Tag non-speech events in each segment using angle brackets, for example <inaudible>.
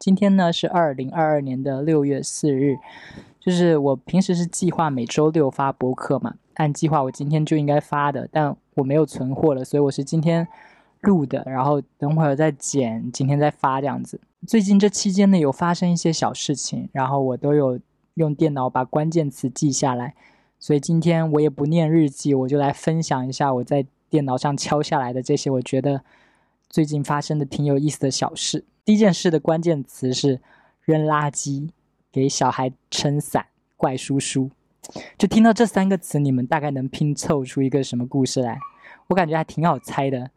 今天呢是二零二二年的六月四日，就是我平时是计划每周六发博客嘛，按计划我今天就应该发的，但我没有存货了，所以我是今天录的，然后等会儿再剪，今天再发这样子。最近这期间呢有发生一些小事情，然后我都有用电脑把关键词记下来，所以今天我也不念日记，我就来分享一下我在电脑上敲下来的这些，我觉得最近发生的挺有意思的小事。第一件事的关键词是扔垃圾、给小孩撑伞、怪叔叔。就听到这三个词，你们大概能拼凑出一个什么故事来？我感觉还挺好猜的。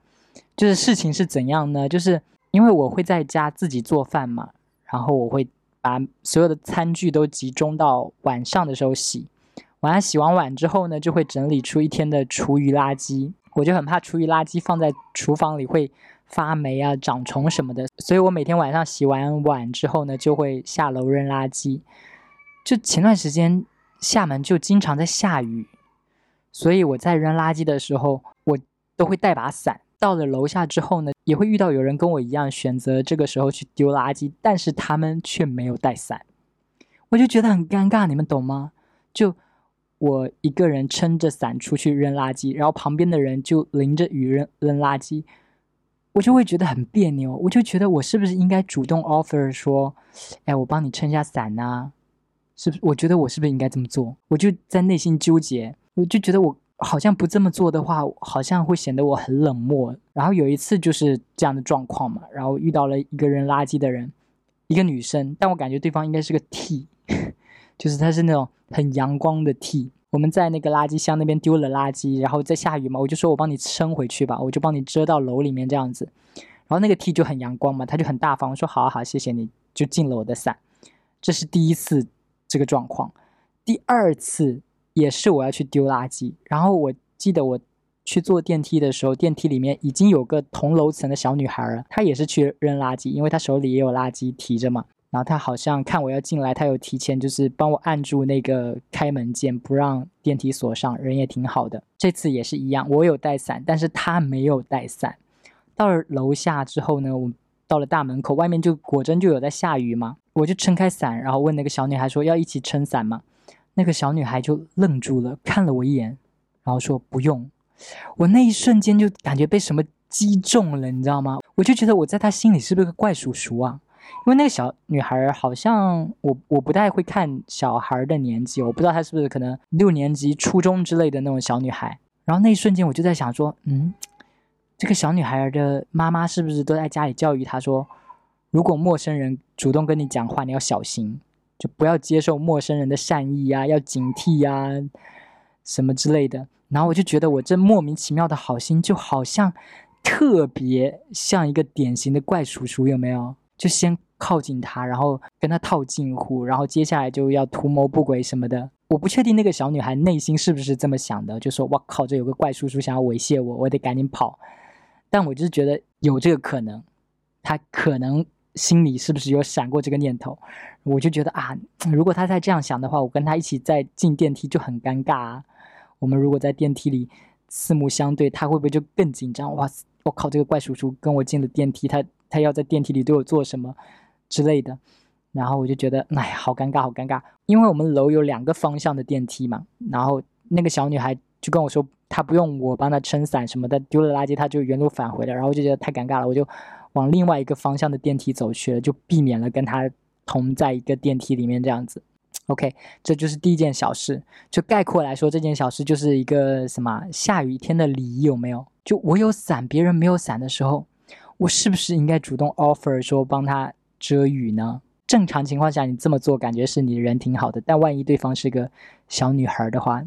就是事情是怎样呢？就是因为我会在家自己做饭嘛，然后我会把所有的餐具都集中到晚上的时候洗。晚上洗完碗之后呢，就会整理出一天的厨余垃圾。我就很怕厨余垃圾放在厨房里会。发霉啊，长虫什么的，所以我每天晚上洗完碗之后呢，就会下楼扔垃圾。就前段时间厦门就经常在下雨，所以我在扔垃圾的时候，我都会带把伞。到了楼下之后呢，也会遇到有人跟我一样选择这个时候去丢垃圾，但是他们却没有带伞，我就觉得很尴尬，你们懂吗？就我一个人撑着伞出去扔垃圾，然后旁边的人就淋着雨扔扔垃圾。我就会觉得很别扭，我就觉得我是不是应该主动 offer 说，哎，我帮你撑下伞呐？是不是？我觉得我是不是应该这么做？我就在内心纠结，我就觉得我好像不这么做的话，好像会显得我很冷漠。然后有一次就是这样的状况嘛，然后遇到了一个扔垃圾的人，一个女生，但我感觉对方应该是个 T，<laughs> 就是她是那种很阳光的 T。我们在那个垃圾箱那边丢了垃圾，然后在下雨嘛，我就说我帮你撑回去吧，我就帮你遮到楼里面这样子。然后那个 T 就很阳光嘛，他就很大方，说好好谢谢你，就进了我的伞。这是第一次这个状况，第二次也是我要去丢垃圾，然后我记得我去坐电梯的时候，电梯里面已经有个同楼层的小女孩了，她也是去扔垃圾，因为她手里也有垃圾提着嘛。然后他好像看我要进来，他有提前就是帮我按住那个开门键，不让电梯锁上，人也挺好的。这次也是一样，我有带伞，但是他没有带伞。到了楼下之后呢，我到了大门口，外面就果真就有在下雨嘛，我就撑开伞，然后问那个小女孩说要一起撑伞吗？那个小女孩就愣住了，看了我一眼，然后说不用。我那一瞬间就感觉被什么击中了，你知道吗？我就觉得我在她心里是不是个怪叔叔啊？因为那个小女孩好像我我不太会看小孩的年纪，我不知道她是不是可能六年级、初中之类的那种小女孩。然后那一瞬间我就在想说，嗯，这个小女孩的妈妈是不是都在家里教育她说，如果陌生人主动跟你讲话，你要小心，就不要接受陌生人的善意啊，要警惕呀，什么之类的。然后我就觉得我这莫名其妙的好心，就好像特别像一个典型的怪叔叔，有没有？就先靠近他，然后跟他套近乎，然后接下来就要图谋不轨什么的。我不确定那个小女孩内心是不是这么想的，就说：“我靠，这有个怪叔叔想要猥亵我，我得赶紧跑。”但我就是觉得有这个可能，他可能心里是不是有闪过这个念头？我就觉得啊，如果他再这样想的话，我跟他一起在进电梯就很尴尬啊。我们如果在电梯里四目相对，他会不会就更紧张？哇，我靠，这个怪叔叔跟我进了电梯，他。他要在电梯里对我做什么之类的，然后我就觉得，哎，好尴尬，好尴尬。因为我们楼有两个方向的电梯嘛，然后那个小女孩就跟我说，她不用我帮她撑伞什么的，丢了垃圾她就原路返回了。然后我就觉得太尴尬了，我就往另外一个方向的电梯走去了，就避免了跟她同在一个电梯里面这样子。OK，这就是第一件小事。就概括来说，这件小事就是一个什么下雨天的礼仪有没有？就我有伞，别人没有伞的时候。我是不是应该主动 offer 说帮他遮雨呢？正常情况下，你这么做感觉是你人挺好的，但万一对方是个小女孩的话，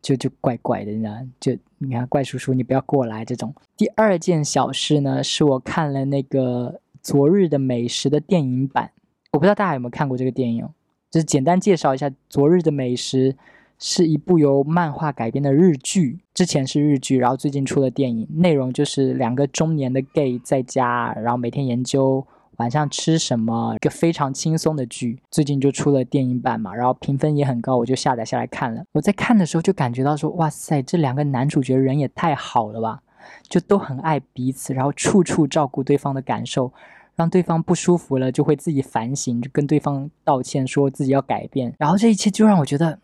就就怪怪的，你知道？就你看，怪叔叔，你不要过来这种。第二件小事呢，是我看了那个《昨日的美食》的电影版，我不知道大家有没有看过这个电影，就是简单介绍一下《昨日的美食》。是一部由漫画改编的日剧，之前是日剧，然后最近出了电影，内容就是两个中年的 gay 在家，然后每天研究晚上吃什么，一个非常轻松的剧。最近就出了电影版嘛，然后评分也很高，我就下载下来看了。我在看的时候就感觉到说，哇塞，这两个男主角人也太好了吧，就都很爱彼此，然后处处照顾对方的感受，让对方不舒服了，就会自己反省，就跟对方道歉，说自己要改变。然后这一切就让我觉得，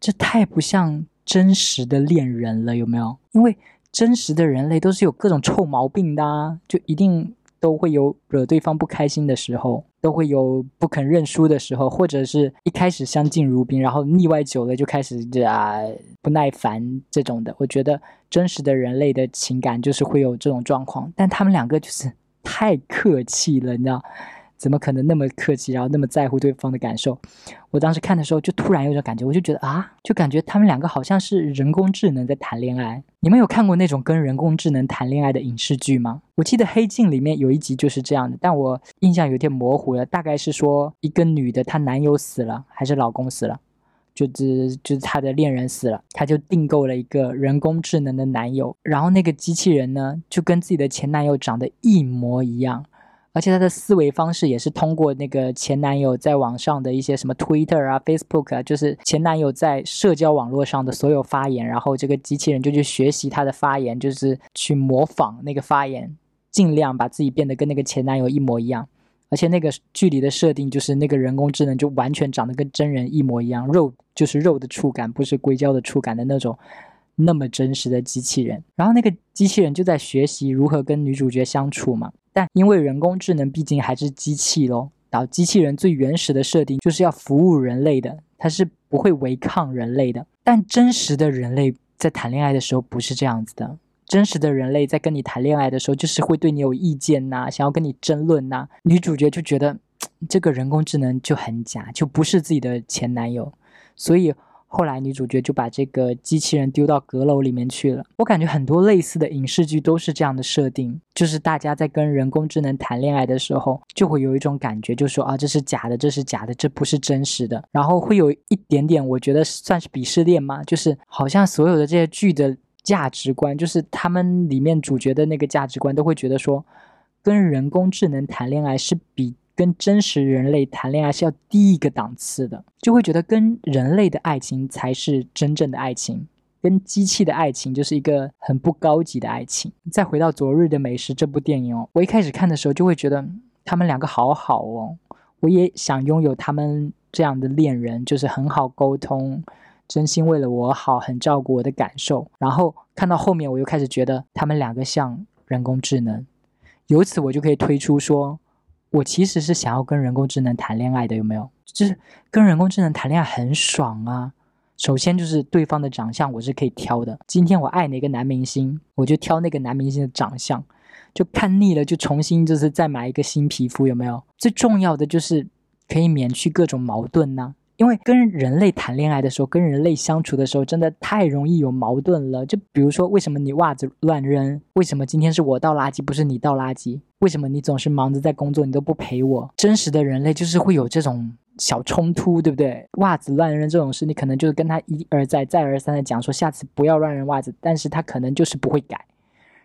这太不像真实的恋人了，有没有？因为真实的人类都是有各种臭毛病的，啊，就一定。都会有惹对方不开心的时候，都会有不肯认输的时候，或者是一开始相敬如宾，然后腻歪久了就开始啊不耐烦这种的。我觉得真实的人类的情感就是会有这种状况，但他们两个就是太客气了，你知道。怎么可能那么客气，然后那么在乎对方的感受？我当时看的时候就突然有种感觉，我就觉得啊，就感觉他们两个好像是人工智能在谈恋爱。你们有看过那种跟人工智能谈恋爱的影视剧吗？我记得《黑镜》里面有一集就是这样的，但我印象有点模糊了。大概是说一个女的，她男友死了还是老公死了，就是就是她的恋人死了，她就订购了一个人工智能的男友，然后那个机器人呢就跟自己的前男友长得一模一样。而且他的思维方式也是通过那个前男友在网上的一些什么 Twitter 啊、Facebook 啊，就是前男友在社交网络上的所有发言，然后这个机器人就去学习他的发言，就是去模仿那个发言，尽量把自己变得跟那个前男友一模一样。而且那个距离的设定就是那个人工智能就完全长得跟真人一模一样，肉就是肉的触感，不是硅胶的触感的那种，那么真实的机器人。然后那个机器人就在学习如何跟女主角相处嘛。但因为人工智能毕竟还是机器咯，然后机器人最原始的设定就是要服务人类的，它是不会违抗人类的。但真实的人类在谈恋爱的时候不是这样子的，真实的人类在跟你谈恋爱的时候就是会对你有意见呐，想要跟你争论呐。女主角就觉得 <tsk> 这个人工智能就很假，就不是自己的前男友，所以。后来女主角就把这个机器人丢到阁楼里面去了。我感觉很多类似的影视剧都是这样的设定，就是大家在跟人工智能谈恋爱的时候，就会有一种感觉，就说啊，这是假的，这是假的，这不是真实的。然后会有一点点，我觉得算是鄙视链吗？就是好像所有的这些剧的价值观，就是他们里面主角的那个价值观，都会觉得说，跟人工智能谈恋爱是比。跟真实人类谈恋爱是要低一个档次的，就会觉得跟人类的爱情才是真正的爱情，跟机器的爱情就是一个很不高级的爱情。再回到《昨日的美食》这部电影哦，我一开始看的时候就会觉得他们两个好好哦，我也想拥有他们这样的恋人，就是很好沟通，真心为了我好，很照顾我的感受。然后看到后面，我又开始觉得他们两个像人工智能，由此我就可以推出说。我其实是想要跟人工智能谈恋爱的，有没有？就是跟人工智能谈恋爱很爽啊！首先就是对方的长相我是可以挑的，今天我爱哪个男明星，我就挑那个男明星的长相，就看腻了就重新就是再买一个新皮肤，有没有？最重要的就是可以免去各种矛盾呐。因为跟人类谈恋爱的时候，跟人类相处的时候，真的太容易有矛盾了。就比如说，为什么你袜子乱扔？为什么今天是我倒垃圾，不是你倒垃圾？为什么你总是忙着在工作，你都不陪我？真实的人类就是会有这种小冲突，对不对？袜子乱扔这种事，你可能就是跟他一而再、再而三的讲说，下次不要乱扔袜子，但是他可能就是不会改。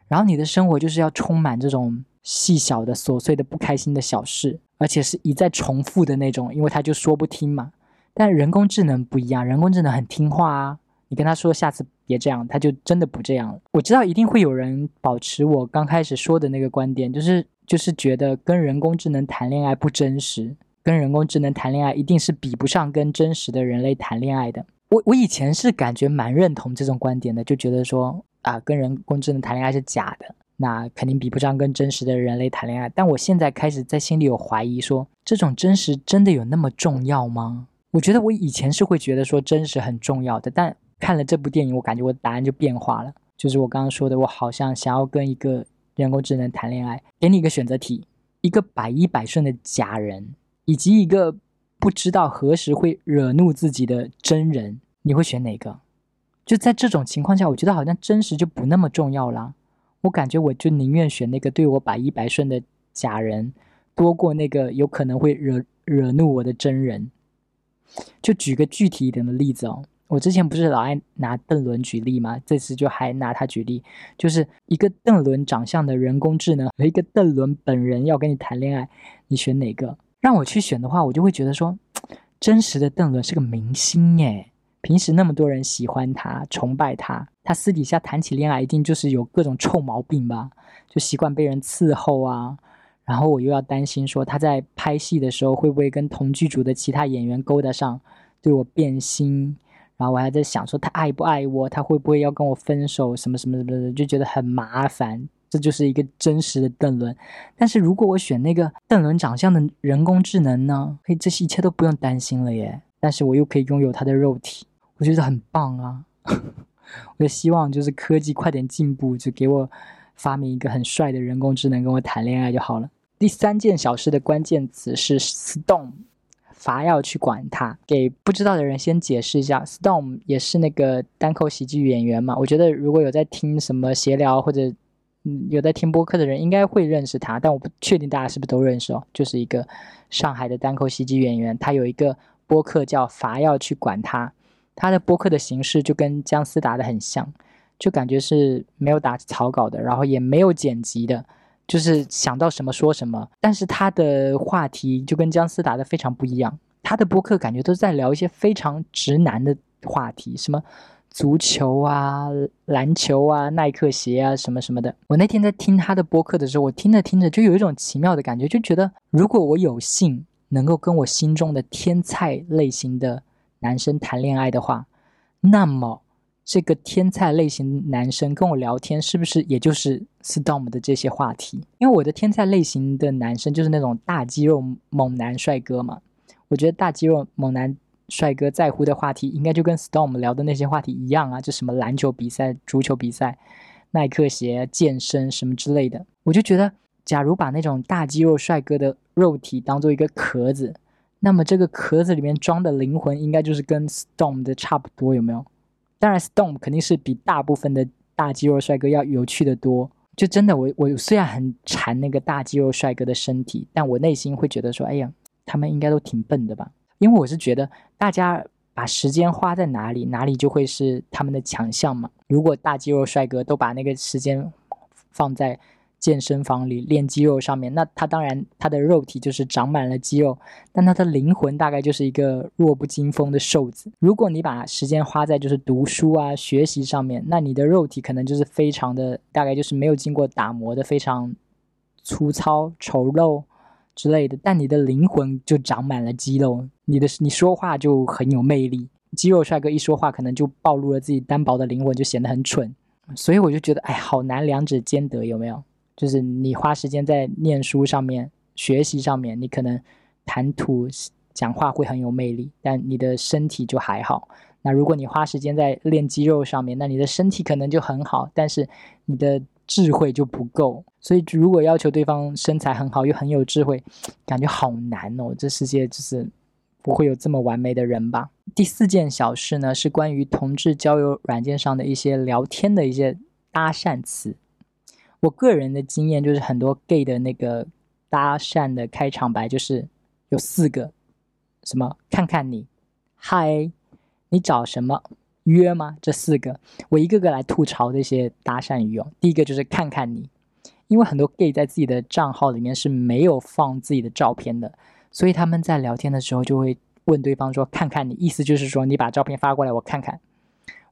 然后你的生活就是要充满这种细小的、琐碎的、不开心的小事，而且是一再重复的那种，因为他就说不听嘛。但人工智能不一样，人工智能很听话啊。你跟他说下次别这样，他就真的不这样了。我知道一定会有人保持我刚开始说的那个观点，就是就是觉得跟人工智能谈恋爱不真实，跟人工智能谈恋爱一定是比不上跟真实的人类谈恋爱的。我我以前是感觉蛮认同这种观点的，就觉得说啊，跟人工智能谈恋爱是假的，那肯定比不上跟真实的人类谈恋爱。但我现在开始在心里有怀疑，说这种真实真的有那么重要吗？我觉得我以前是会觉得说真实很重要的，但看了这部电影，我感觉我的答案就变化了。就是我刚刚说的，我好像想要跟一个人工智能谈恋爱。给你一个选择题：一个百依百顺的假人，以及一个不知道何时会惹怒自己的真人，你会选哪个？就在这种情况下，我觉得好像真实就不那么重要了。我感觉我就宁愿选那个对我百依百顺的假人，多过那个有可能会惹惹怒我的真人。就举个具体一点的例子哦，我之前不是老爱拿邓伦举例吗？这次就还拿他举例，就是一个邓伦长相的人工智能和一个邓伦本人要跟你谈恋爱，你选哪个？让我去选的话，我就会觉得说，真实的邓伦是个明星耶，平时那么多人喜欢他、崇拜他，他私底下谈起恋爱一定就是有各种臭毛病吧？就习惯被人伺候啊，然后我又要担心说他在拍戏的时候会不会跟同剧组的其他演员勾搭上，对我变心。然后我还在想说他爱不爱我，他会不会要跟我分手，什么什么什么的，就觉得很麻烦。这就是一个真实的邓伦。但是如果我选那个邓伦长相的人工智能呢？可以这些一切都不用担心了耶。但是我又可以拥有他的肉体，我觉得很棒啊。<laughs> 我就希望就是科技快点进步，就给我发明一个很帅的人工智能跟我谈恋爱就好了。第三件小事的关键词是 storm。伐要去管他，给不知道的人先解释一下，Storm 也是那个单口喜剧演员嘛。我觉得如果有在听什么闲聊或者嗯有在听播客的人，应该会认识他，但我不确定大家是不是都认识哦。就是一个上海的单口喜剧演员，他有一个播客叫伐要去管他，他的播客的形式就跟姜思达的很像，就感觉是没有打草稿的，然后也没有剪辑的。就是想到什么说什么，但是他的话题就跟姜思达的非常不一样。他的播客感觉都在聊一些非常直男的话题，什么足球啊、篮球啊、耐克鞋啊什么什么的。我那天在听他的播客的时候，我听着听着就有一种奇妙的感觉，就觉得如果我有幸能够跟我心中的天菜类型的男生谈恋爱的话，那么。这个天菜类型男生跟我聊天，是不是也就是 Storm 的这些话题？因为我的天菜类型的男生就是那种大肌肉猛男帅哥嘛。我觉得大肌肉猛男帅哥在乎的话题，应该就跟 Storm 聊的那些话题一样啊，就什么篮球比赛、足球比赛、耐克鞋、健身什么之类的。我就觉得，假如把那种大肌肉帅哥的肉体当做一个壳子，那么这个壳子里面装的灵魂，应该就是跟 Storm 的差不多，有没有？当然，Storm 肯定是比大部分的大肌肉帅哥要有趣的多。就真的，我我虽然很馋那个大肌肉帅哥的身体，但我内心会觉得说，哎呀，他们应该都挺笨的吧？因为我是觉得，大家把时间花在哪里，哪里就会是他们的强项嘛。如果大肌肉帅哥都把那个时间放在健身房里练肌肉上面，那他当然他的肉体就是长满了肌肉，但他的灵魂大概就是一个弱不禁风的瘦子。如果你把时间花在就是读书啊学习上面，那你的肉体可能就是非常的大概就是没有经过打磨的非常粗糙丑陋之类的，但你的灵魂就长满了肌肉，你的你说话就很有魅力。肌肉帅哥一说话可能就暴露了自己单薄的灵魂，就显得很蠢。所以我就觉得哎，好难两者兼得，有没有？就是你花时间在念书上面、学习上面，你可能谈吐、讲话会很有魅力，但你的身体就还好。那如果你花时间在练肌肉上面，那你的身体可能就很好，但是你的智慧就不够。所以，如果要求对方身材很好又很有智慧，感觉好难哦。这世界就是不会有这么完美的人吧？第四件小事呢，是关于同志交友软件上的一些聊天的一些搭讪词。我个人的经验就是，很多 gay 的那个搭讪的开场白就是有四个，什么看看你，嗨，你找什么约吗？这四个，我一个个来吐槽这些搭讪语用。第一个就是看看你，因为很多 gay 在自己的账号里面是没有放自己的照片的，所以他们在聊天的时候就会问对方说看看你，意思就是说你把照片发过来我看看。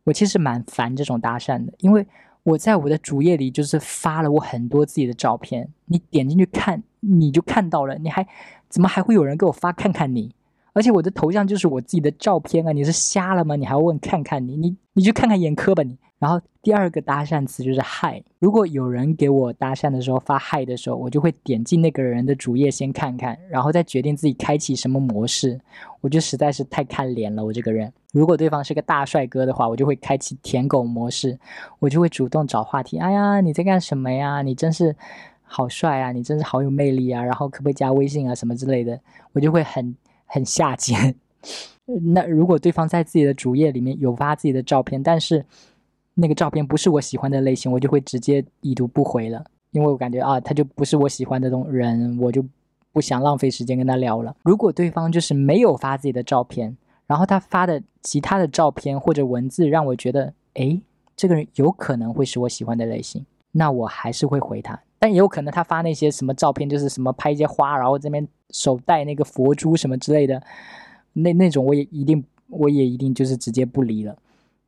我其实蛮烦这种搭讪的，因为。我在我的主页里就是发了我很多自己的照片，你点进去看你就看到了，你还怎么还会有人给我发看看你？而且我的头像就是我自己的照片啊！你是瞎了吗？你还要问看看你？你你去看看眼科吧你。然后第二个搭讪词就是嗨。如果有人给我搭讪的时候发嗨的时候，我就会点进那个人的主页先看看，然后再决定自己开启什么模式。我就实在是太看脸了，我这个人。如果对方是个大帅哥的话，我就会开启舔狗模式，我就会主动找话题。哎呀，你在干什么呀？你真是好帅啊！你真是好有魅力啊！然后可不可以加微信啊？什么之类的，我就会很很下贱。那如果对方在自己的主页里面有发自己的照片，但是那个照片不是我喜欢的类型，我就会直接已读不回了，因为我感觉啊，他就不是我喜欢的种人，我就不想浪费时间跟他聊了。如果对方就是没有发自己的照片，然后他发的其他的照片或者文字让我觉得，哎，这个人有可能会是我喜欢的类型，那我还是会回他。但也有可能他发那些什么照片，就是什么拍一些花，然后这边手戴那个佛珠什么之类的，那那种我也一定我也一定就是直接不理了。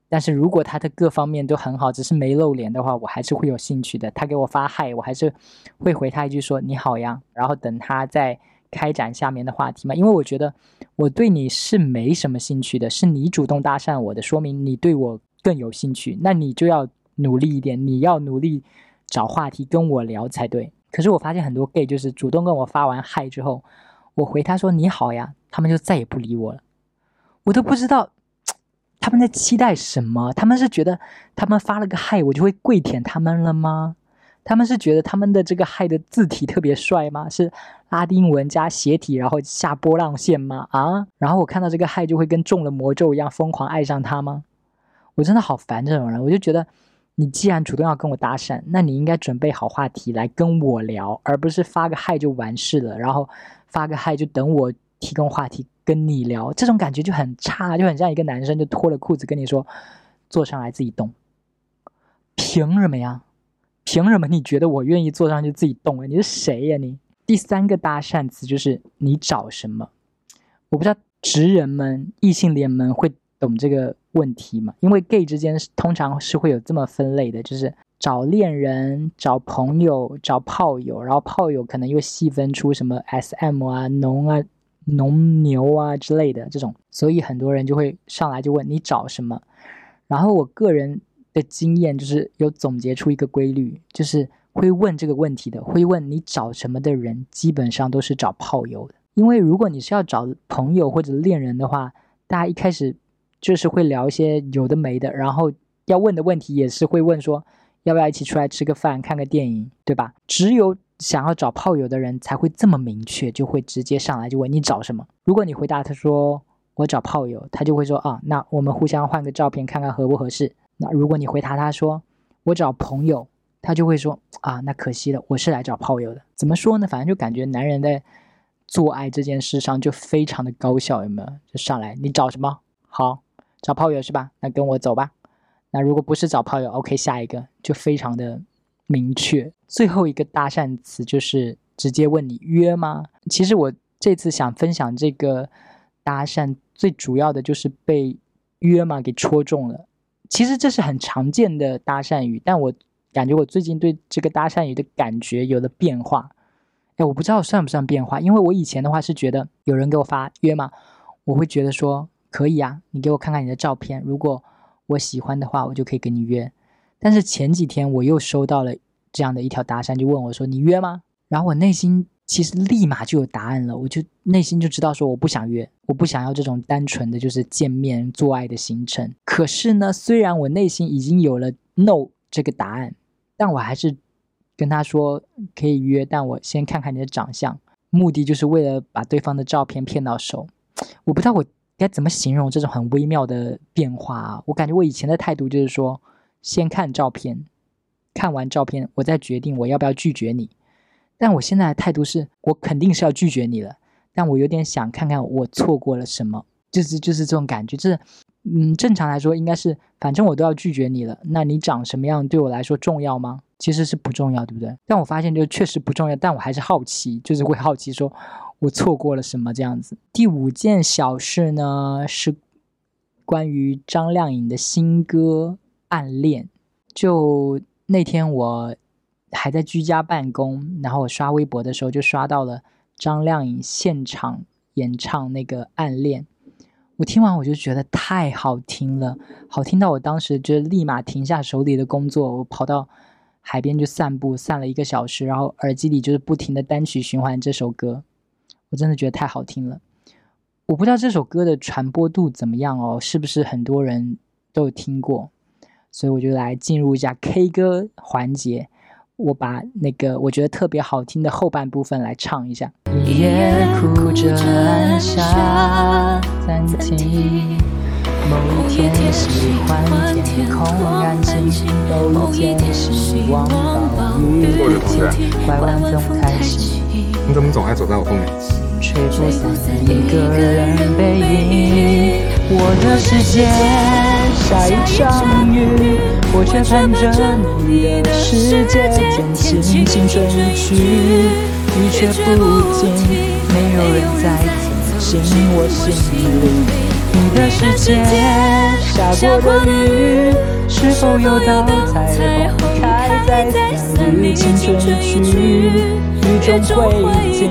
但是如果他的各方面都很好，只是没露脸的话，我还是会有兴趣的。他给我发嗨，我还是会回他一句说你好呀，然后等他再开展下面的话题嘛。因为我觉得我对你是没什么兴趣的，是你主动搭讪我的，说明你对我更有兴趣。那你就要努力一点，你要努力找话题跟我聊才对。可是我发现很多 gay 就是主动跟我发完嗨之后，我回他说你好呀，他们就再也不理我了。我都不知道他们在期待什么。他们是觉得他们发了个嗨，我就会跪舔他们了吗？他们是觉得他们的这个嗨的字体特别帅吗？是拉丁文加斜体，然后下波浪线吗？啊？然后我看到这个嗨就会跟中了魔咒一样疯狂爱上他吗？我真的好烦这种人。我就觉得你既然主动要跟我搭讪，那你应该准备好话题来跟我聊，而不是发个嗨就完事了，然后发个嗨就等我提供话题。跟你聊这种感觉就很差，就很像一个男生就脱了裤子跟你说，坐上来自己动，凭什么呀？凭什么你觉得我愿意坐上去自己动啊？你是谁呀你？第三个搭讪词就是你找什么？我不知道直人们、异性恋们会懂这个问题吗？因为 gay 之间通常是会有这么分类的，就是找恋人、找朋友、找炮友，然后炮友可能又细分出什么 SM 啊、浓啊。农牛啊之类的这种，所以很多人就会上来就问你找什么。然后我个人的经验就是有总结出一个规律，就是会问这个问题的，会问你找什么的人，基本上都是找炮友的。因为如果你是要找朋友或者恋人的话，大家一开始就是会聊一些有的没的，然后要问的问题也是会问说要不要一起出来吃个饭、看个电影，对吧？只有想要找炮友的人才会这么明确，就会直接上来就问你找什么。如果你回答他说我找炮友，他就会说啊，那我们互相换个照片看看合不合适。那如果你回答他说我找朋友，他就会说啊，那可惜了，我是来找炮友的。怎么说呢？反正就感觉男人在做爱这件事上就非常的高效，有没有？就上来你找什么？好，找炮友是吧？那跟我走吧。那如果不是找炮友，OK，下一个就非常的。明确最后一个搭讪词就是直接问你约吗？其实我这次想分享这个搭讪，最主要的就是被约吗给戳中了。其实这是很常见的搭讪语，但我感觉我最近对这个搭讪语的感觉有了变化。哎，我不知道算不算变化，因为我以前的话是觉得有人给我发约吗，我会觉得说可以啊，你给我看看你的照片，如果我喜欢的话，我就可以跟你约。但是前几天我又收到了这样的一条搭讪，就问我说：“你约吗？”然后我内心其实立马就有答案了，我就内心就知道说我不想约，我不想要这种单纯的就是见面做爱的行程。可是呢，虽然我内心已经有了 no 这个答案，但我还是跟他说可以约，但我先看看你的长相，目的就是为了把对方的照片骗到手。我不知道我该怎么形容这种很微妙的变化啊！我感觉我以前的态度就是说。先看照片，看完照片，我再决定我要不要拒绝你。但我现在的态度是，我肯定是要拒绝你了。但我有点想看看我错过了什么，就是就是这种感觉。就是，嗯，正常来说应该是，反正我都要拒绝你了，那你长什么样对我来说重要吗？其实是不重要，对不对？但我发现就确实不重要，但我还是好奇，就是会好奇说我错过了什么这样子。第五件小事呢，是关于张靓颖的新歌。暗恋，就那天我还在居家办公，然后我刷微博的时候就刷到了张靓颖现场演唱那个《暗恋》，我听完我就觉得太好听了，好听到我当时就立马停下手里的工作，我跑到海边就散步，散了一个小时，然后耳机里就是不停的单曲循环这首歌，我真的觉得太好听了。我不知道这首歌的传播度怎么样哦，是不是很多人都有听过？所以我就来进入一下 K 歌环节，我把那个我觉得特别好听的后半部分来唱一下。夜哭着按下暂停，某一天喜欢天空安静，某一天希望暴雨雨天，拐弯总开心。你怎么总爱走在我后面？吹不散一个人背影，我的世界。下一场雨，我却盼着你的世界天晴。青春一去，雨却不停，没有人再听进我心里。你的世界下过的雨，是否有道彩虹开在三缕青春去？雨中会停，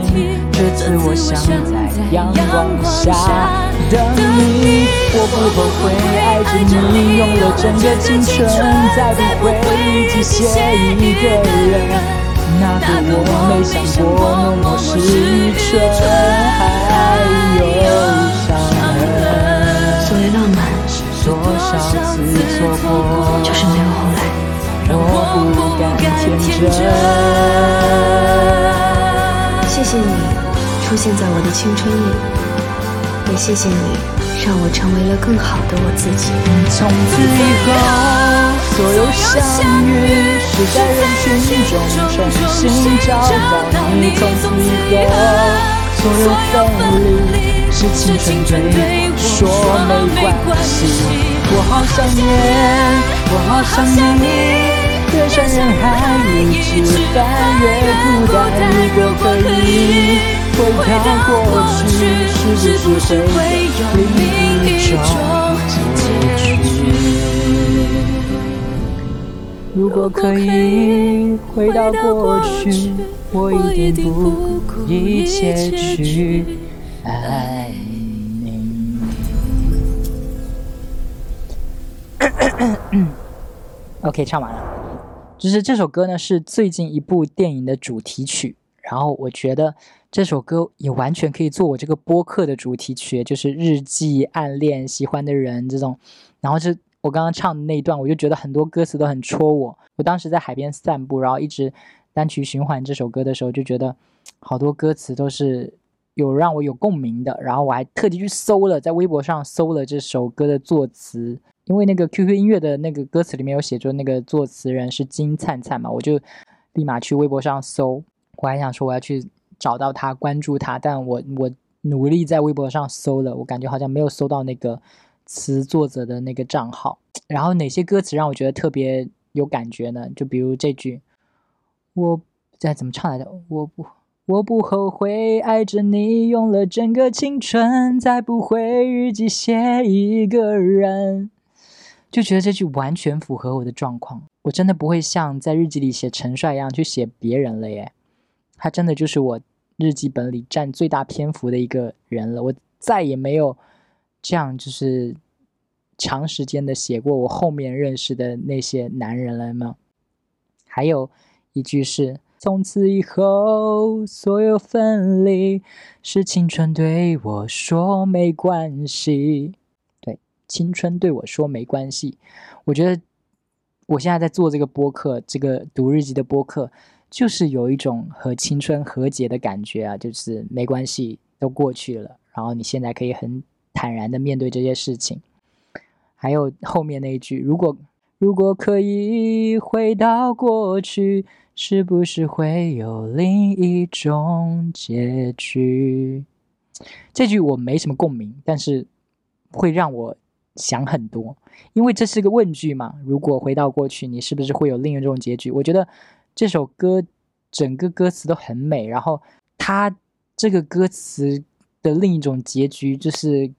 这次我想在阳光下等你。我不后悔爱着你，用了整个青春，再不会只写一个人。那个我没想过默默失去，还有少次错过，就是没有后来。我不敢天真。谢谢你出现在我的青春里，也谢谢你让我成为了更好的我自己。从此以后，所有相遇是在人群中重新找到你。从此以后，所有分离是青春对我说没关系。我好想念，我好想念你。人山人海，一直翻越孤单。如果可以回到过去，是不是会有另一种结局？如果可以回到过去，我一定不顾一切去爱 OK，唱完了。就是这首歌呢，是最近一部电影的主题曲。然后我觉得这首歌也完全可以做我这个播客的主题曲，就是日记、暗恋、喜欢的人这种。然后是我刚刚唱的那一段，我就觉得很多歌词都很戳我。我当时在海边散步，然后一直单曲循环这首歌的时候，就觉得好多歌词都是有让我有共鸣的。然后我还特地去搜了，在微博上搜了这首歌的作词。因为那个 QQ 音乐的那个歌词里面有写着那个作词人是金灿灿嘛，我就立马去微博上搜。我还想说我要去找到他，关注他，但我我努力在微博上搜了，我感觉好像没有搜到那个词作者的那个账号。然后哪些歌词让我觉得特别有感觉呢？就比如这句，我在怎么唱来着？我不我不后悔爱着你，用了整个青春，再不会日记写一个人。就觉得这句完全符合我的状况，我真的不会像在日记里写陈帅一样去写别人了耶。他真的就是我日记本里占最大篇幅的一个人了。我再也没有这样就是长时间的写过我后面认识的那些男人了吗？还有一句是：从此以后，所有分离是青春对我说没关系。青春对我说没关系，我觉得我现在在做这个播客，这个读日记的播客，就是有一种和青春和解的感觉啊，就是没关系，都过去了，然后你现在可以很坦然的面对这些事情。还有后面那一句，如果如果可以回到过去，是不是会有另一种结局？这句我没什么共鸣，但是会让我。想很多，因为这是个问句嘛。如果回到过去，你是不是会有另一种结局？我觉得这首歌整个歌词都很美，然后它这个歌词的另一种结局就是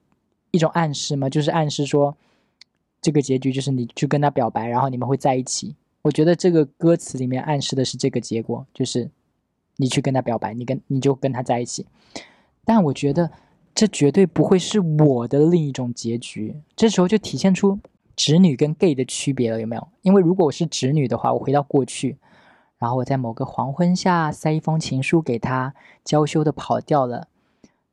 一种暗示嘛，就是暗示说这个结局就是你去跟他表白，然后你们会在一起。我觉得这个歌词里面暗示的是这个结果，就是你去跟他表白，你跟你就跟他在一起。但我觉得。这绝对不会是我的另一种结局。这时候就体现出直女跟 gay 的区别了，有没有？因为如果我是直女的话，我回到过去，然后我在某个黄昏下塞一封情书给他，娇羞的跑掉了。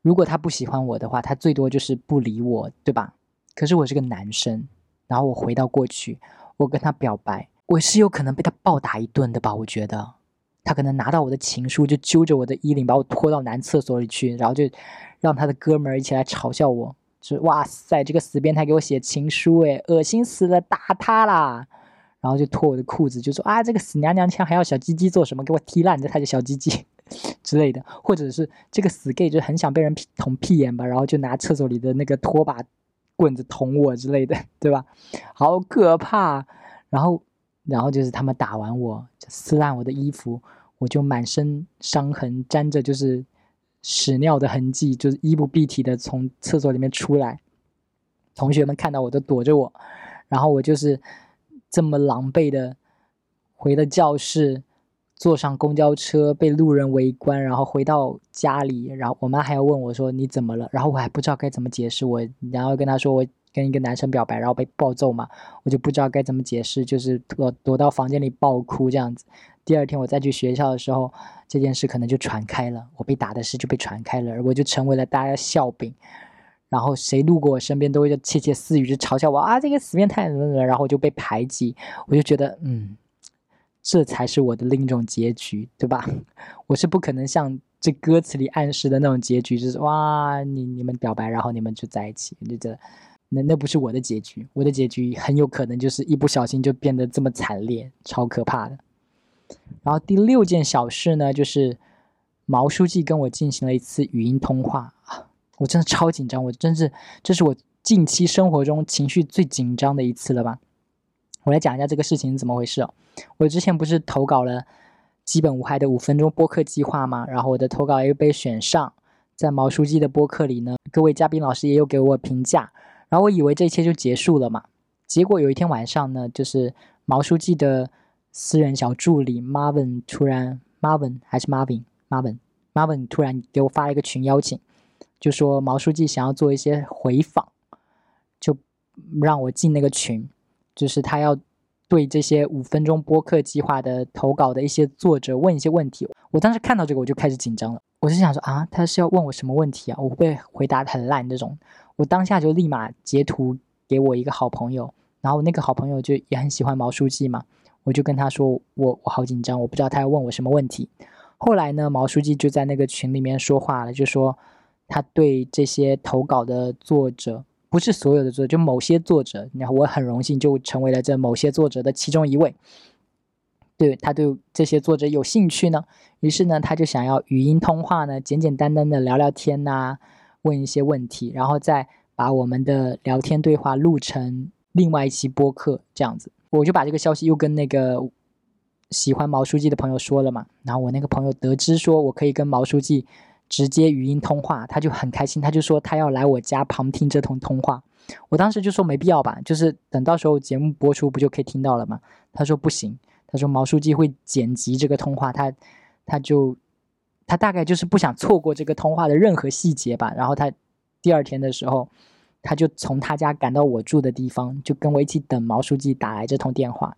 如果他不喜欢我的话，他最多就是不理我，对吧？可是我是个男生，然后我回到过去，我跟他表白，我是有可能被他暴打一顿的吧？我觉得他可能拿到我的情书，就揪着我的衣领把我拖到男厕所里去，然后就。让他的哥们儿一起来嘲笑我，就：“哇塞，这个死变态给我写情书，诶，恶心死了，打他啦！”然后就脱我的裤子，就说：“啊，这个死娘娘腔还要小鸡鸡做什么？给我踢烂这他的小鸡鸡 <laughs> 之类的。”或者是这个死 gay 就很想被人捅屁眼吧，然后就拿厕所里的那个拖把棍子捅我之类的，对吧？好可怕！然后，然后就是他们打完我，撕烂我的衣服，我就满身伤痕，沾着就是。屎尿的痕迹，就是衣不蔽体的从厕所里面出来，同学们看到我都躲着我，然后我就是这么狼狈的回了教室，坐上公交车被路人围观，然后回到家里，然后我妈还要问我说你怎么了，然后我还不知道该怎么解释我，然后跟她说我跟一个男生表白，然后被暴揍嘛，我就不知道该怎么解释，就是躲躲到房间里暴哭这样子。第二天我再去学校的时候，这件事可能就传开了，我被打的事就被传开了，我就成为了大家笑柄。然后谁路过我身边都会窃窃私语，就嘲笑我啊，这个死变态怎么怎么，然后我就被排挤，我就觉得嗯，这才是我的另一种结局，对吧？<laughs> 我是不可能像这歌词里暗示的那种结局，就是哇，你你们表白，然后你们就在一起，就觉得那那不是我的结局，我的结局很有可能就是一不小心就变得这么惨烈，超可怕的。然后第六件小事呢，就是毛书记跟我进行了一次语音通话啊。我真的超紧张，我真是这是我近期生活中情绪最紧张的一次了吧？我来讲一下这个事情怎么回事哦。我之前不是投稿了基本无害的五分钟播客计划吗？然后我的投稿又被选上，在毛书记的播客里呢，各位嘉宾老师也有给我评价。然后我以为这一切就结束了嘛，结果有一天晚上呢，就是毛书记的私人小助理 Marvin 突然 Marvin 还是 Marvin Marvin Marvin 突然给我发了一个群邀请。就说毛书记想要做一些回访，就让我进那个群，就是他要对这些五分钟播客计划的投稿的一些作者问一些问题。我当时看到这个我就开始紧张了，我是想说啊，他是要问我什么问题啊？我会回答很烂这种？我当下就立马截图给我一个好朋友，然后那个好朋友就也很喜欢毛书记嘛，我就跟他说我我好紧张，我不知道他要问我什么问题。后来呢，毛书记就在那个群里面说话了，就说。他对这些投稿的作者，不是所有的作者，就某些作者，然后我很荣幸就成为了这某些作者的其中一位。对他对这些作者有兴趣呢，于是呢，他就想要语音通话呢，简简单单的聊聊天呐，问一些问题，然后再把我们的聊天对话录成另外一期播客这样子。我就把这个消息又跟那个喜欢毛书记的朋友说了嘛，然后我那个朋友得知说我可以跟毛书记。直接语音通话，他就很开心，他就说他要来我家旁听这通通话。我当时就说没必要吧，就是等到时候节目播出不就可以听到了吗？他说不行，他说毛书记会剪辑这个通话，他他就他大概就是不想错过这个通话的任何细节吧。然后他第二天的时候，他就从他家赶到我住的地方，就跟我一起等毛书记打来这通电话。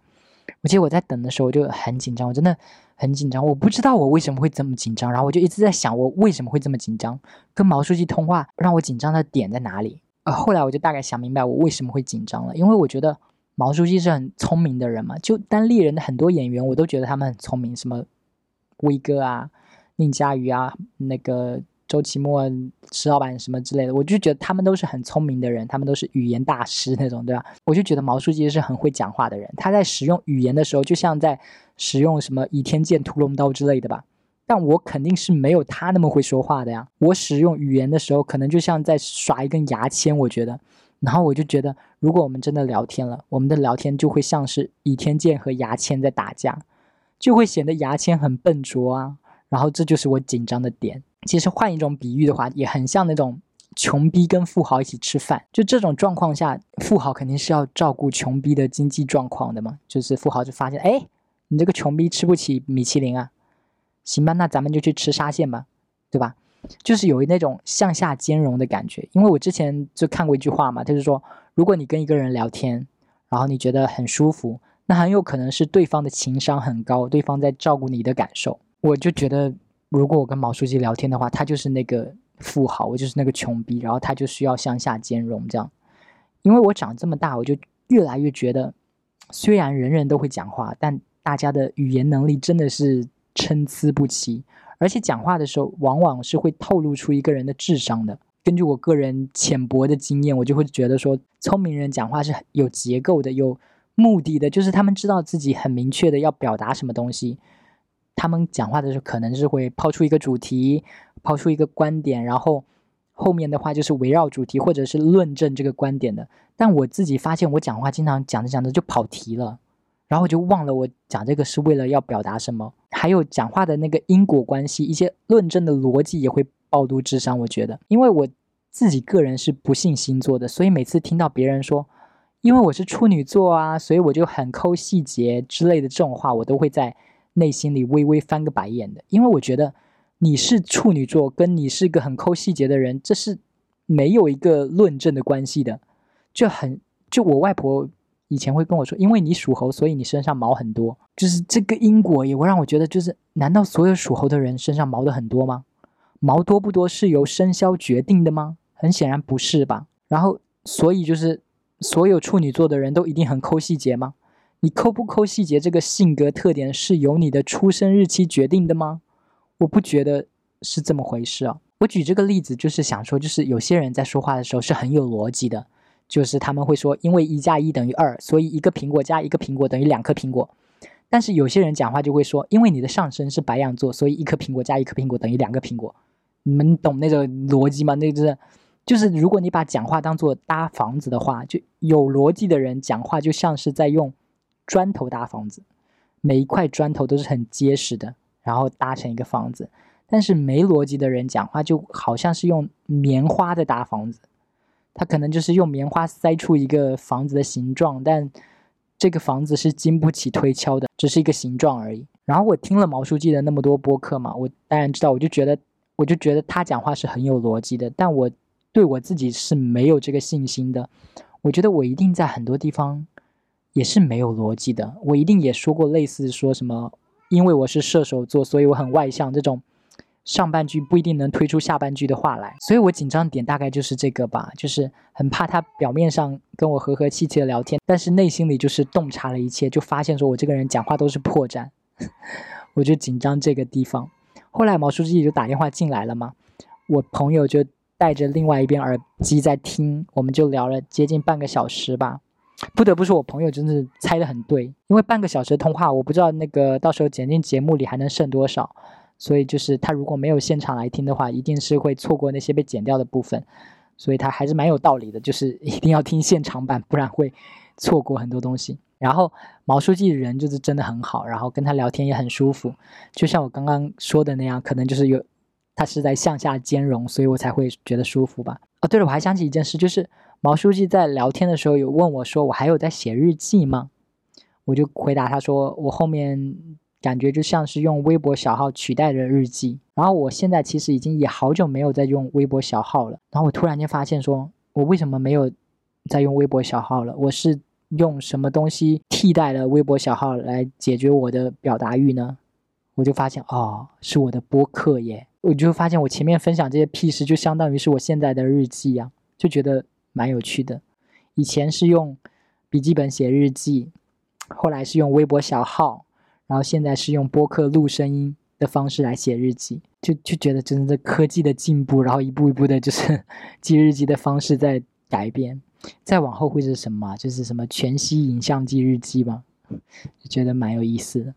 我记得我在等的时候我就很紧张，我真的很紧张，我不知道我为什么会这么紧张，然后我就一直在想我为什么会这么紧张，跟毛书记通话让我紧张的点在哪里？呃，后来我就大概想明白我为什么会紧张了，因为我觉得毛书记是很聪明的人嘛，就单立人的很多演员我都觉得他们很聪明，什么威哥啊、宁佳宇啊，那个。周奇墨、石老板什么之类的，我就觉得他们都是很聪明的人，他们都是语言大师那种，对吧？我就觉得毛书记是很会讲话的人，他在使用语言的时候，就像在使用什么倚天剑、屠龙刀之类的吧。但我肯定是没有他那么会说话的呀。我使用语言的时候，可能就像在耍一根牙签，我觉得。然后我就觉得，如果我们真的聊天了，我们的聊天就会像是倚天剑和牙签在打架，就会显得牙签很笨拙啊。然后这就是我紧张的点。其实换一种比喻的话，也很像那种穷逼跟富豪一起吃饭。就这种状况下，富豪肯定是要照顾穷逼的经济状况的嘛。就是富豪就发现，哎，你这个穷逼吃不起米其林啊，行吧，那咱们就去吃沙县吧，对吧？就是有那种向下兼容的感觉。因为我之前就看过一句话嘛，就是说，如果你跟一个人聊天，然后你觉得很舒服，那很有可能是对方的情商很高，对方在照顾你的感受。我就觉得。如果我跟毛书记聊天的话，他就是那个富豪，我就是那个穷逼，然后他就需要向下兼容这样。因为我长这么大，我就越来越觉得，虽然人人都会讲话，但大家的语言能力真的是参差不齐，而且讲话的时候往往是会透露出一个人的智商的。根据我个人浅薄的经验，我就会觉得说，聪明人讲话是有结构的、有目的的，就是他们知道自己很明确的要表达什么东西。他们讲话的时候，可能是会抛出一个主题，抛出一个观点，然后后面的话就是围绕主题或者是论证这个观点的。但我自己发现，我讲话经常讲着讲着就跑题了，然后就忘了我讲这个是为了要表达什么。还有讲话的那个因果关系，一些论证的逻辑也会暴露智商。我觉得，因为我自己个人是不信星座的，所以每次听到别人说，因为我是处女座啊，所以我就很抠细节之类的这种话，我都会在内心里微微翻个白眼的，因为我觉得你是处女座，跟你是个很抠细节的人，这是没有一个论证的关系的，就很就我外婆。以前会跟我说，因为你属猴，所以你身上毛很多，就是这个因果也会让我觉得，就是难道所有属猴的人身上毛的很多吗？毛多不多是由生肖决定的吗？很显然不是吧。然后，所以就是所有处女座的人都一定很抠细节吗？你抠不抠细节这个性格特点是由你的出生日期决定的吗？我不觉得是这么回事啊。我举这个例子就是想说，就是有些人在说话的时候是很有逻辑的。就是他们会说，因为一加一等于二，所以一个苹果加一个苹果等于两颗苹果。但是有些人讲话就会说，因为你的上身是白羊座，所以一颗苹果加一颗苹果等于两个苹果。你们懂那个逻辑吗？那就是，就是如果你把讲话当做搭房子的话，就有逻辑的人讲话就像是在用砖头搭房子，每一块砖头都是很结实的，然后搭成一个房子。但是没逻辑的人讲话就好像是用棉花在搭房子。他可能就是用棉花塞出一个房子的形状，但这个房子是经不起推敲的，只是一个形状而已。然后我听了毛书记的那么多播客嘛，我当然知道，我就觉得，我就觉得他讲话是很有逻辑的。但我对我自己是没有这个信心的。我觉得我一定在很多地方也是没有逻辑的。我一定也说过类似说什么，因为我是射手座，所以我很外向这种。上半句不一定能推出下半句的话来，所以我紧张点大概就是这个吧，就是很怕他表面上跟我和和气气的聊天，但是内心里就是洞察了一切，就发现说我这个人讲话都是破绽，<laughs> 我就紧张这个地方。后来毛书记就打电话进来了嘛，我朋友就带着另外一边耳机在听，我们就聊了接近半个小时吧。不得不说，我朋友真的是猜的很对，因为半个小时的通话，我不知道那个到时候剪进节目里还能剩多少。所以就是他如果没有现场来听的话，一定是会错过那些被剪掉的部分，所以他还是蛮有道理的，就是一定要听现场版，不然会错过很多东西。然后毛书记人就是真的很好，然后跟他聊天也很舒服，就像我刚刚说的那样，可能就是有他是在向下兼容，所以我才会觉得舒服吧。哦，对了，我还想起一件事，就是毛书记在聊天的时候有问我说，我还有在写日记吗？我就回答他说，我后面。感觉就像是用微博小号取代了日记，然后我现在其实已经也好久没有在用微博小号了。然后我突然间发现，说我为什么没有在用微博小号了？我是用什么东西替代了微博小号来解决我的表达欲呢？我就发现，哦，是我的播客耶！我就发现我前面分享这些屁事，就相当于是我现在的日记呀，就觉得蛮有趣的。以前是用笔记本写日记，后来是用微博小号。然后现在是用播客录声音的方式来写日记，就就觉得真的科技的进步，然后一步一步的，就是 <laughs> 记日记的方式在改变。再往后会是什么？就是什么全息影像记日记吗？<laughs> 就觉得蛮有意思的。